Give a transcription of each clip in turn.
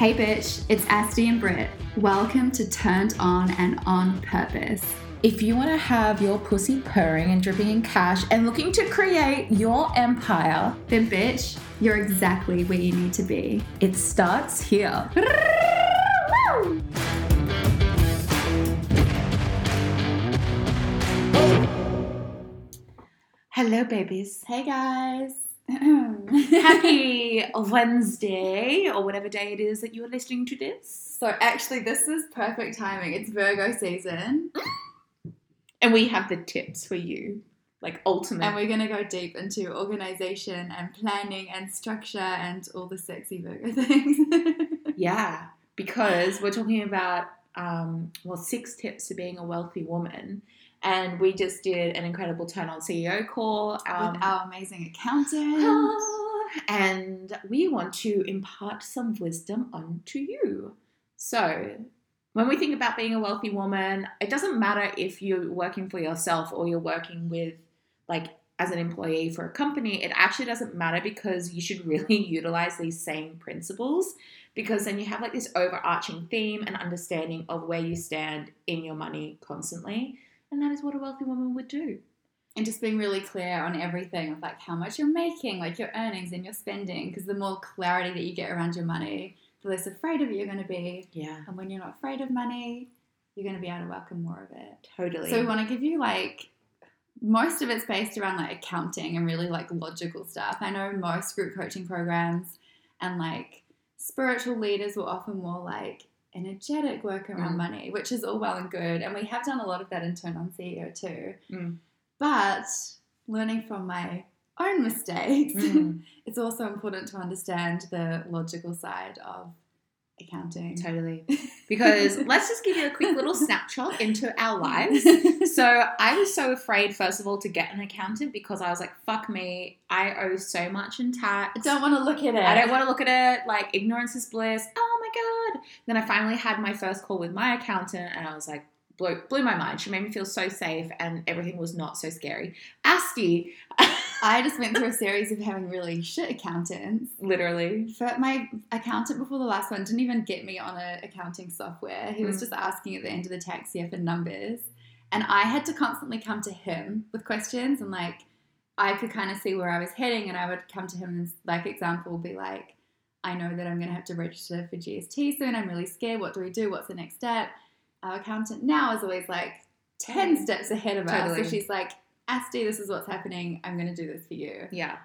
Hey bitch, it's Asti and Britt. Welcome to Turned On and On Purpose. If you want to have your pussy purring and dripping in cash and looking to create your empire, Then bitch, you're exactly where you need to be. it starts here. Hello, babies. Hey guys. Happy Wednesday, or whatever day it is that you are listening to this. So actually this is perfect timing. It's Virgo season. And we have the tips for you, like ultimate. And we're gonna go deep into organization and planning and structure and all the sexy Virgo things. Yeah, because we're talking about um, well six tips to being a wealthy woman, and we just did an incredible turn on CEO call. Um, With our amazing accountant. and we want to impart some wisdom onto you. So, when we think about being a wealthy woman, it doesn't matter if you're working for yourself or you're working with, like, as an employee for a company. It actually doesn't matter because you should really utilize these same principles because then you have like this overarching theme and understanding of where you stand in your money constantly. And that is what a wealthy woman would do. and just being really clear on everything of like how much you're making, like your earnings and your spending. Because the more clarity that you get around your money, the less afraid of it you're going to be. Yeah, And when you're not afraid of money, you're going to be able to welcome more of it. totally. So we want to give you like most of it's based around like accounting and really like logical stuff. I know most group coaching programs and like spiritual leaders will offer more like energetic work around Mm. money, which is all well and good. And we have done a lot of that in Turn On CEO too. Mm. But learning from my own mistakes, Mm. it's also important to understand the logical side of accounting. Totally. Because let's just give you a quick little snapshot into our lives. So I was so afraid, first of all, to get an accountant because I was like, fuck me, I owe so much in tax. I don't want to look at it. I don't want to look at it. Like, ignorance is bliss. Oh Then I finally had my first call with my accountant and I was like, blew, blew my mind. She made me feel so safe and everything was not so scary. Asti, I just went through a series of having really shit accountants. literally. But my accountant before the last one didn't even get me on a accounting software. He was Mm. just asking at the end of the tax year for numbers. And I had to constantly come to him with questions and like I could kind of see where I was heading and I would come to him and like example be like, I know that I'm gonna have to register for GST soon. I'm really scared. What do we do? What's the next step? Our accountant now is always like 10 Mm. steps ahead of us. So she's like, Asti, this is what's happening. I'm gonna do this for you Yeah.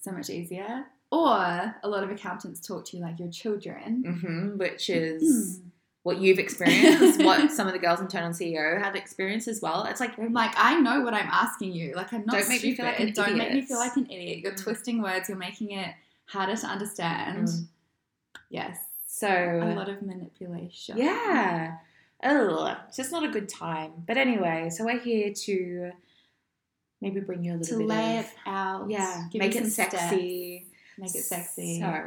so much easier. Or a lot of accountants talk to you like your children. hmm which is what you've experienced, what some of the girls in Turn on CEO have experienced as well. It's like, I'm like, I know what I'm asking you. Like, I'm not Don't make me feel like an stupid. Don't make me idiot. feel like an idiot. You're Mm. twisting words. You're making it harder to understand. Mm. Yes, so a lot of manipulation. Yeah. Oh, it's just not a good time. But anyway, so we're here to maybe bring you a little To bit lay of it out. yeah, give make it sexy. steps, Make it sexy. So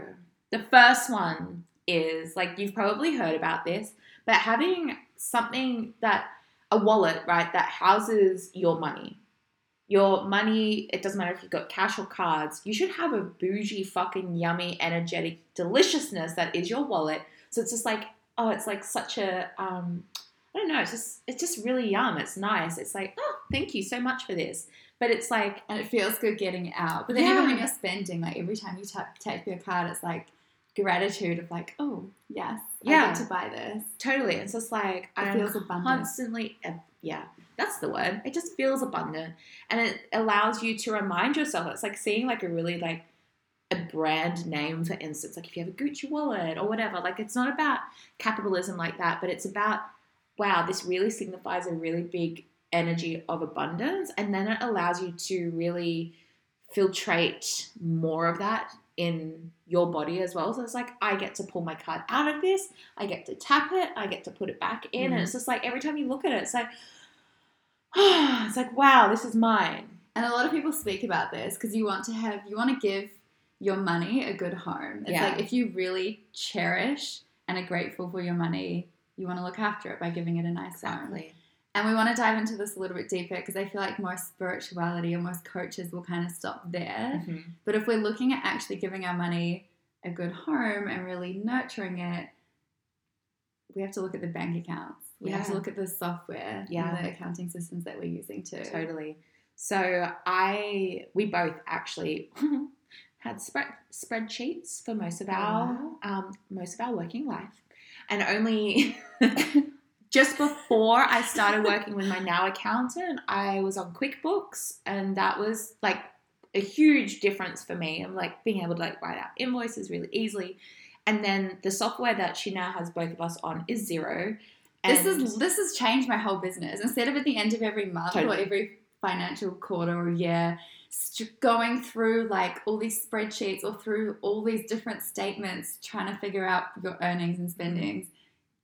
the first one is like you've probably heard about this, but having something that a wallet, right, that houses your money. Your money, it doesn't matter if you've got cash or cards, you should have a bougie, fucking yummy, energetic deliciousness that is your wallet. So it's just like, oh, it's like such a um I don't know, it's just it's just really yum. It's nice. It's like, oh, thank you so much for this. But it's like and it feels good getting it out. But then even when you're spending, like every time you tap tap your card, it's like gratitude of like, oh yes, I Yeah. get to buy this. Totally. It's just like It I'm feels abundant. constantly, yeah, that's the word. It just feels abundant, and it allows you to remind yourself. It's like seeing like a really like a brand name, for instance, like if you have a Gucci wallet or whatever. Like it's not about capitalism like that, but it's about wow, this really signifies a really big energy of abundance, and then it allows you to really filtrate more of that in your body as well. So it's like I get to pull my card out of this, I get to tap it, I get to put it back in, and Mhm. it's just like every time you look at it, it's like it's like wow, this is mine. And a lot of people speak about this because you want to have, you want to give your money a good home. It's Yeah. like if you really cherish and are grateful for your money, you want to look after it by giving it a nice home. And we want to dive into this a little bit deeper because I feel like most spirituality or most coaches will kind of stop there. Mhm. But if we're looking at actually giving our money a good home and really nurturing it, we have to look at the bank accounts. We have to look at the software, Yeah. and the accounting systems that we're using too. Totally. So I, we both actually had spread spreadsheets for most of our, wow. um, most of our working life, and only just before I started working with my now accountant, I was on QuickBooks, and that was like a huge difference for me. I'm like being able to like write out invoices really easily, and then the software that she now has both of us on is Xero. This is this has changed my whole business. Instead of at the end of every month or every financial quarter or year, going through like all these spreadsheets or through all these different statements, trying to figure out your earnings and spendings.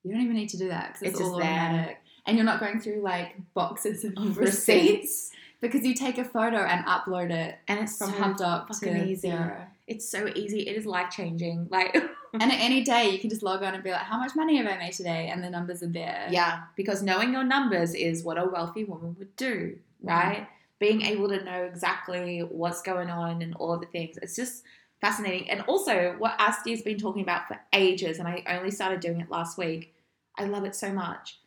You don't even need to do that because it's, It's all automatic, and you're not going through like boxes of Of receipts receipts. because you take a photo and upload it and it's from so HubDoc fucking to easy. Xero. It's so easy. It is life changing. Like, And at any day, you can just log on and be like, "How much money have I made today?" And the numbers are there. yeah, because knowing your numbers is what a wealthy woman would do, mm. right? Being able to know exactly what's going on and all of the things. It's just fascinating. And also, what Asti has been talking about for ages, and I only started doing it last week. I love it so much.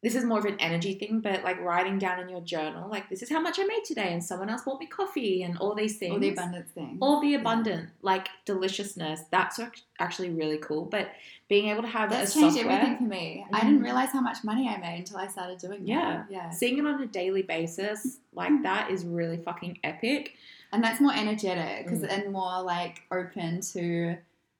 This is more of an energy thing, but like writing down in your journal, like this is how much I made today, and someone else bought me coffee, and all these things. All the abundance thing. all the abundant like deliciousness that's actually really cool but being able to have That's a changed software everything for me. I didn't Mhm. realize how much money I made until I started doing that. Yeah. Yeah. seeing it on a daily basis like that is really fucking epic And that's more energetic 'cause- Mm. and more like open to,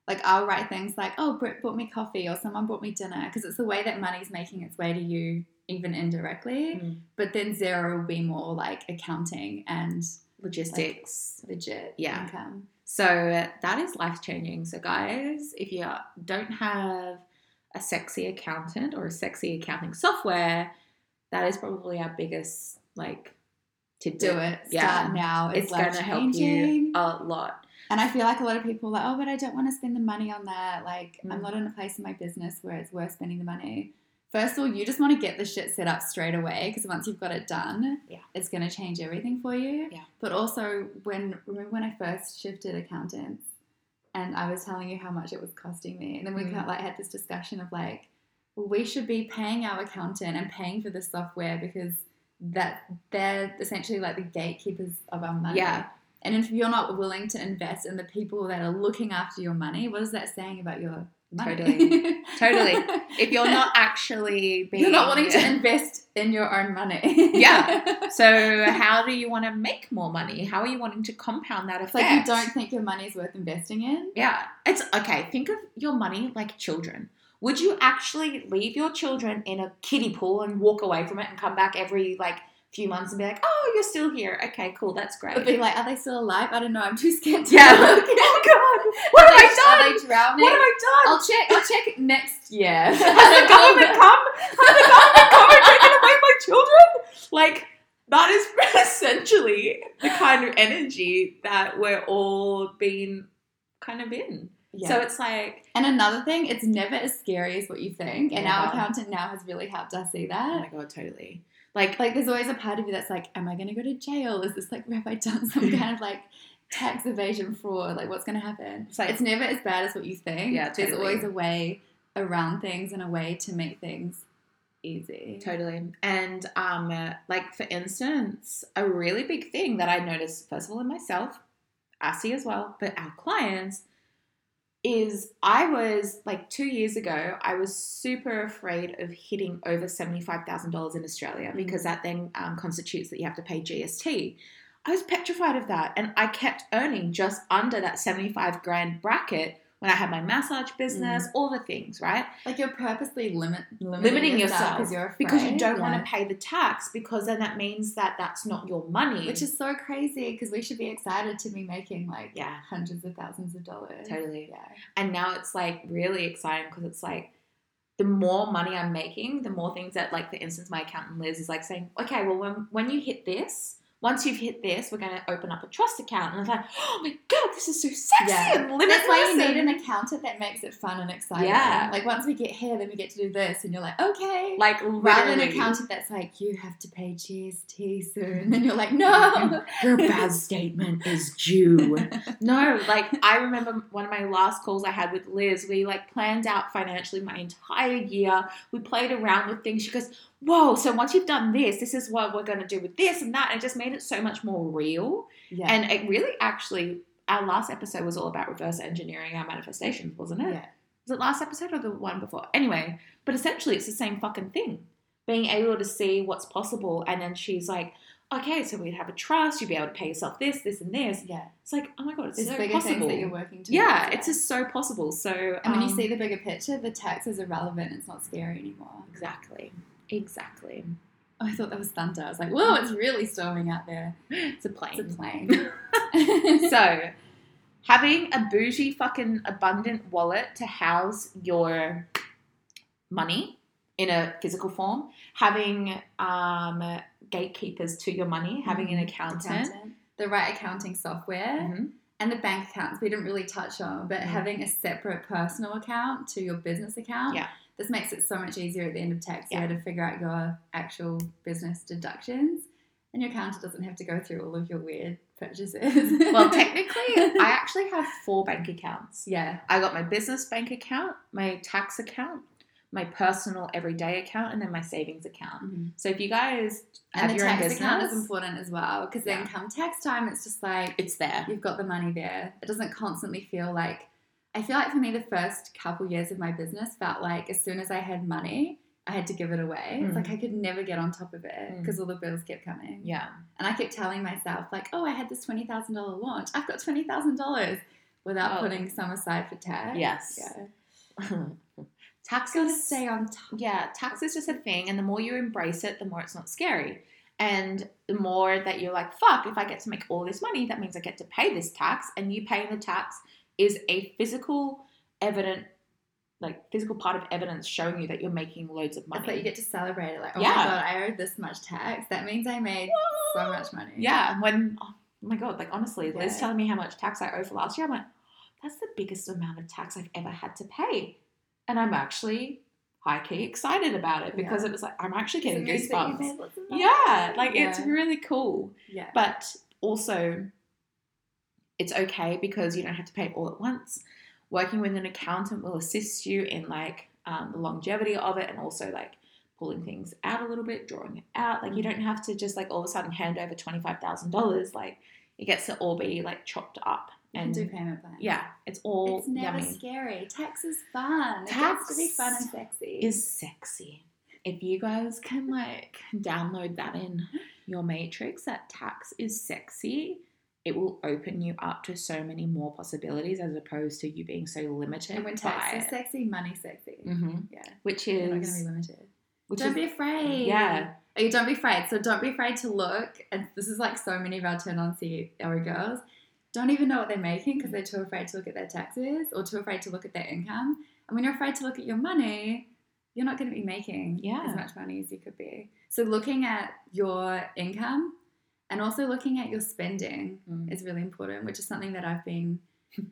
like, I'll write things like, oh, Britt bought me coffee or someone bought me dinner because it's the way that money's making its way to you, even indirectly. Mm. But then Xero will be more like accounting and logistics legit Yeah. income. so that is life changing so guys if you don't have a sexy accountant or a sexy accounting software that is probably our biggest like to Do it. Yeah. Start now. It's, it's going to help you a lot And I feel like a lot of people are like, oh, but I don't want to spend the money on that. Like, I'm Mm. not in a place in my business where it's worth spending the money. First of all, you just want to get the shit set up straight away because once you've got it done, Yeah. it's going to change everything for you. Yeah. But also, when remember when I first shifted accountants, and I was telling you how much it was costing me, and then we Mm. kind of like had this discussion of like, well, we should be paying our accountant and paying for the software because that they're essentially like the gatekeepers of our money. Yeah. And if you're not willing to invest in the people that are looking after your money, what is that saying about your money? Totally. Totally. if you're not actually being you're not wanting to invest in your own money. Yeah. so how do you want to make more money how are you wanting to compound that It's effect like you don't think your money is worth investing in. yeah it's okay think of your money like children would you actually leave your children in a kiddie pool and walk away from it and come back every like few months and be like oh you're still here okay cool that's great. But be like, are they still alive? I don't know. I'm too scared to yeah look. oh god what have i done Are they drowning? what have i done I'll check. I'll check next year. has the government come has the government come and taken away my children like that is essentially the kind of energy that we're all being kind of in Yeah. so it's like and another thing, it's never as scary as what you think. And our accountant now has really helped us see that. oh my god totally like Like, there's always a part of you that's like, am I going to go to jail? Is this like, have I done some kind of like tax evasion fraud? Like, what's going to happen? It's like- it's never as bad as what you think. Yeah, There's always a way around things and a way to make things easy. Totally. And um, uh, like for instance, a really big thing that I noticed first of all in myself, Asti as well, but our clients is I was like two years ago, I was super afraid of hitting over $75,000 in Australia Mm. because that then um, constitutes that you have to pay GST. I was petrified of that. And I kept earning just under that 75 grand bracket when I had my massage business, Mm. all the things, right? Like, you're purposely limit, limiting, Limiting yourself afraid. because you don't Yeah. want to pay the tax because then that means that that's not your money Which is so crazy because we should be excited to be making like Yeah. hundreds of thousands of dollars. Totally. Yeah. and now it's like really exciting because it's like the more money i'm making the more things that like for instance my accountant liz is like saying okay well when, when you hit this once you've hit this, we're going to open up a trust account. And it's like, oh my god, this is so sexy Yeah. and limitless. That's why you need an accountant that makes it fun and exciting. Yeah. Like once we get here, then we get to do this, and you're like, okay. like Rather than an accountant that's like, you have to pay GST soon, and then you're like, no. Your BAS statement is due. No, like I remember one of my last calls I had with Liz, we like planned out financially my entire year. We played around with things. She goes, Whoa, so once you've done this, this is what we're gonna do with this and that. And it just made it so much more real. Yeah. And it really actually our last episode was all about reverse engineering our manifestations, wasn't it? yeah. Was it last episode or the one before? Anyway, but essentially it's the same fucking thing. Being able to see what's possible. And then she's like, okay, so we'd have a trust, you'd be able to pay yourself this, this, and this. Yeah. It's like, oh my god, it's There's so bigger possible. things that you're working towards. yeah, it's just so possible. So And when you um, see the bigger picture, the tax is irrelevant. It's not scary anymore. exactly, exactly, Oh, I thought that was thunder. I was like, whoa, it's really storming out there. it's a plane. It's a plane. so having a bougie fucking abundant wallet to house your money in a physical form having um, gatekeepers to your money having an Mhm. accountant, The right accounting software Mhm. and the bank accounts we didn't really touch on, but Mhm. having a separate personal account to your business account. Yeah. This makes it so much easier at the end of tax Yeah. year to figure out your actual business deductions. And your accountant doesn't have to go through all of your weird purchases. well technically i actually have four bank accounts yeah. i got my business bank account my tax account my personal everyday account and then my savings account mm-hmm. so if you guys have your own tax business account is important as well because Yeah. income tax time, it's just like it's there you've got the money there. It doesn't constantly feel like. I feel like for me, the first couple years of my business felt like as soon as I had money, I had to give it away. It's Mm. like I could never get on top of it Mm. because all the bills kept coming. yeah And I kept telling myself, like, oh, I had this $20,000 launch. I've got $20,000 without Oh. putting some aside for tax. Yes. Yeah. tax Gotta stay on top. yeah, tax is just a thing, and the more you embrace it, the more it's not scary. And the more that you're like, fuck, if I get to make all this money, that means I get to pay this tax, and you paying the tax is a physical, evident, like physical part of evidence showing you that you're making loads of money. It's like you get to celebrate it. Like, oh Yeah. my God, I owed this much tax. That means I made so much money. Yeah, when oh my god, like honestly, Liz Yeah. telling me how much tax I owe for last year, I'm like, that's the biggest amount of tax I've ever had to pay, and I'm actually high key excited about it because Yeah. it was like I'm actually getting mean that you goosebumps. Yeah, like it's really cool. Yeah. But also, it's okay because you don't have to pay all at once. Working with an accountant will assist you in like um, the longevity of it and also like pulling things out a little bit, drawing it out. Like you don't have to just like all of a sudden hand over twenty five thousand dollars. Like it gets to all be like chopped up. You And do payment plans. yeah, it's all It's never yummy. scary. Tax is fun. Tax to be fun and sexy. Is sexy. If you guys can like download that in your matrix, that tax is sexy, it will open you up to so many more possibilities as opposed to you being so limited. and when tax is sexy, money sexy. hmm Yeah. Which You're not going to is be limited. don't is be afraid. yeah. Oh, you don't be afraid. So don't be afraid to look. And this is like so many of our turn on CEO girls don't even know what they're making because they're too afraid to look at their taxes or too afraid to look at their income. And when you're afraid to look at your money, you're not going to be making Yeah. as much money as you could be. So looking at your income and also looking at your spending Mm. is really important, which is something that I've been.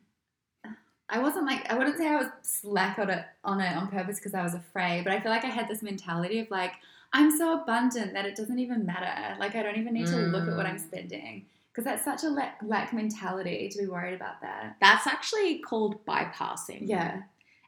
I wasn't like I wouldn't say I was slack on it on it on purpose because I was afraid, but I feel like I had this mentality of like I'm so abundant that it doesn't even matter. Like I don't even need to look at what I'm Mm. spending because that's such a lack, lack mentality to be worried about that. That's actually called bypassing. Yeah.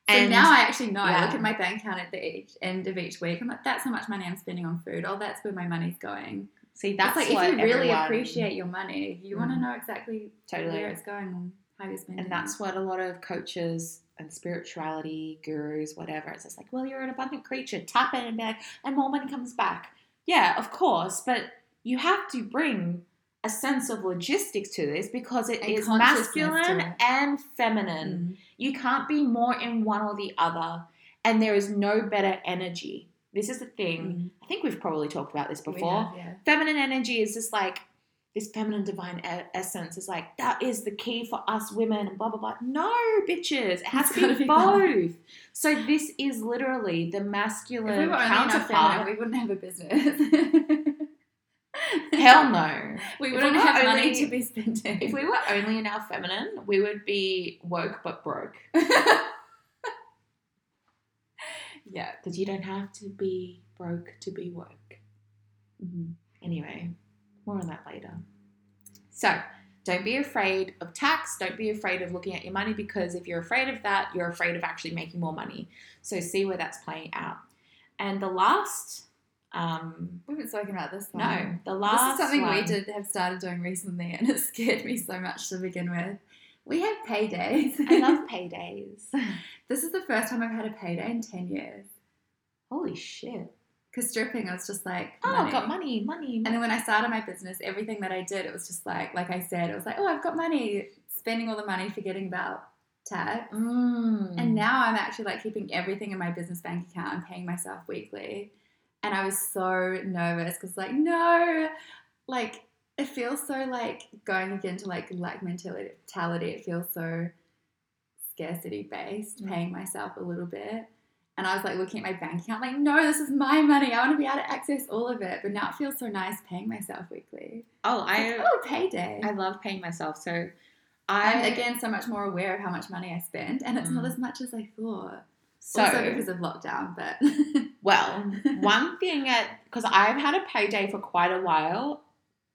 So And now I actually know. I look at my bank account at the each, end of each week. I'm like, that's how much money I'm spending on food. Oh, that's where my money's going. See that's That's like what if you really everyone- appreciate your money, you want to Mm. know exactly Totally. where it's going and how you're spending. And that's what a lot of coaches and spirituality gurus, whatever, it's just like, well, you're an abundant creature. Tap in and be like, and more money comes back. Yeah, of course, but you have to bring a sense of logistics to this because it And is masculine and feminine. Mm. You can't be more in one or the other, and there is no better energy. This is the thing. Mm. I think we've probably talked about this before have, yeah. feminine energy is just like this feminine divine essence is like that is the key for us women and blah blah blah. No, bitches, it has to be be both. So this is literally the If masculine we were feminine, counterpart. we wouldn't have a business. Hell no. We wouldn't we have only- money to be spending. If we were only in our feminine, we would be woke but broke. yeah. Because you don't have to be broke to be woke. Anyway, more on that later. So, don't be afraid of tax. Don't be afraid of looking at your money because if you're afraid of that, you're afraid of actually making more money. So, see where that's playing out. And the last, um, We haven't spoken about this one. no, the last. This last is something we did have started doing recently, and it scared me so much to begin with. We have paydays. I love paydays. this is the first time I've had a payday in 10 years. Holy shit. Because stripping, I was just like, Oh, money. I've got money, money. And then when I started my business, everything that I did, it was just like, like I said, it was like, oh, I've got money, spending all the money, forgetting about tax. Mm. And now I'm actually like keeping everything in my business bank account and paying myself weekly. And I was so nervous because, like, no, like, it feels so like going again to like lack mentality. It feels so scarcity based, Mm. paying myself a little bit. And I was like looking at my bank account, like, no, this is my money. I want to be able to access all of it. But now it feels so nice paying myself weekly. oh, Like, I oh, payday. I love paying myself. So I'm again so much more aware of how much money I spend, and it's not Mm. as much as I thought. so also because of lockdown, but well, one thing at because I've had a payday for quite a while,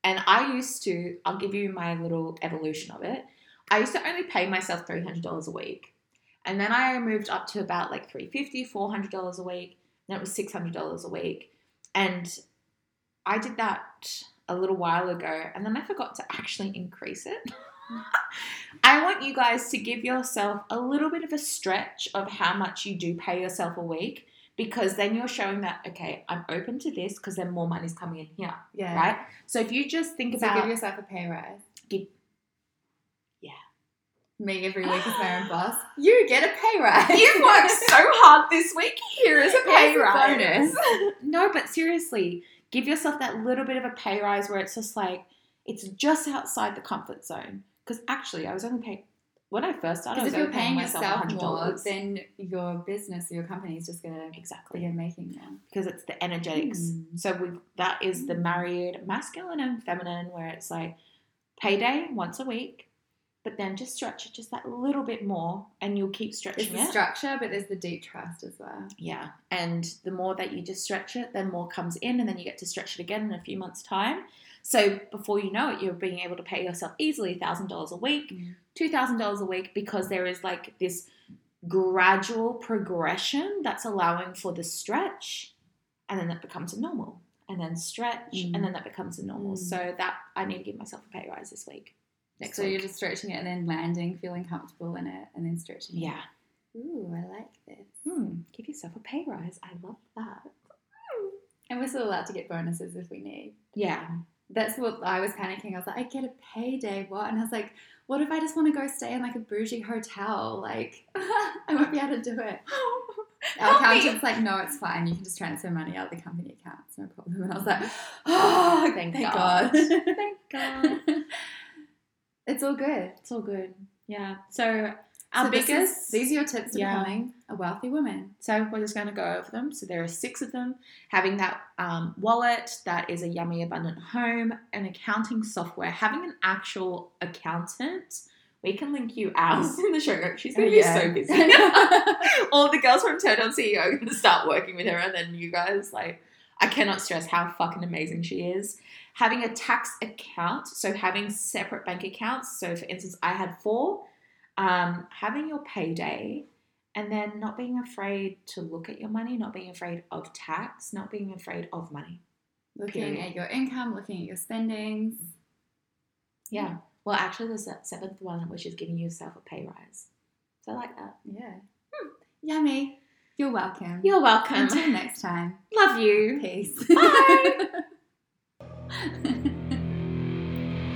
and I used to. I'll give you my little evolution of it. I used to only pay myself three hundred dollars a week, and then I moved up to about like $350, 400 dollars a week. Then it was six hundred dollars a week, and I did that a little while ago, and then I forgot to actually increase it. I want you guys to give yourself a little bit of a stretch of how much you do pay yourself a week because then you're showing that okay, I'm open to this because then more money's coming in here, yeah, right? So if you just think So about give yourself a pay rise. Give- Yeah. Me every week as my own boss. You get a pay rise. You've worked so hard this week. Here is a pay rise. bonus. no, but seriously, give yourself that little bit of a pay rise where it's just like it's just outside the comfort zone. Because actually, I was only paying when I first started. Because if you're paying myself yourself more, then your business your company is just going to exactly begin making more. because it's the energetics. Mm. So we that is the married masculine and feminine, where it's like payday once a week, but then just stretch it just that little bit more, and you'll keep stretching. There's the it. structure, but there's the deep trust as well. Yeah, and the more that you just stretch it, then more comes in, and then you get to stretch it again in a few months' time. So before you know it, you're being able to pay yourself easily thousand dollars a week, Mm. two thousand dollars a week, because there is like this gradual progression that's allowing for the stretch, and then that becomes a normal, and then stretch, Mm. and then that becomes a normal. Mm. So that I need to give myself a pay rise this week. Next so week. you're just stretching it and then landing, feeling comfortable in it, and then stretching. it. yeah. Ooh, I like this. Hmm. Give yourself a pay rise. I love that. And we're still allowed to get bonuses if we need. Yeah. That's what I was panicking. I was like, I get a payday, what? And I was like, what if I just want to go stay in like a bougie hotel? Like, I won't be able to do it. Our accountant's like, no, it's fine. You can just transfer money out of the company account. It's no problem. And I was like, oh, Thank thank, God. God. Thank God. it's all good. It's all good. Yeah. So our So this is- biggest. these are your tips to Yeah. becoming a wealthy woman. so we're just going to go over them. So there are six of them. Having that um, wallet that is a yummy, abundant home, an accounting software, having an actual accountant. We can link you ours in the show notes. She's going to Oh, be yeah. so busy. All the girls from Turn On CEO are going to start working with her, and then you guys like. I cannot stress how fucking amazing she is. Having a tax account, so having separate bank accounts. So, for instance, I had four. Um, having your payday, and then not being afraid to look at your money, not being afraid of tax, not being afraid of money. looking Period. at your income, looking at your spendings. Yeah. Well, actually, the seventh one, which is giving yourself a pay rise. So I like that. Yeah. Yummy. You're welcome. You're welcome. Until next time. Love you. Peace. Bye.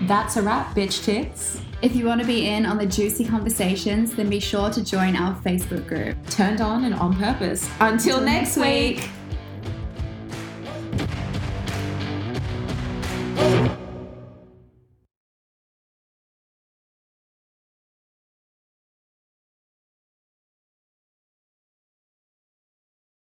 That's a wrap, bitch tits. If you want to be in on the juicy conversations, then be sure to join our Facebook group. Turned on and on purpose. Until, Until next week. week.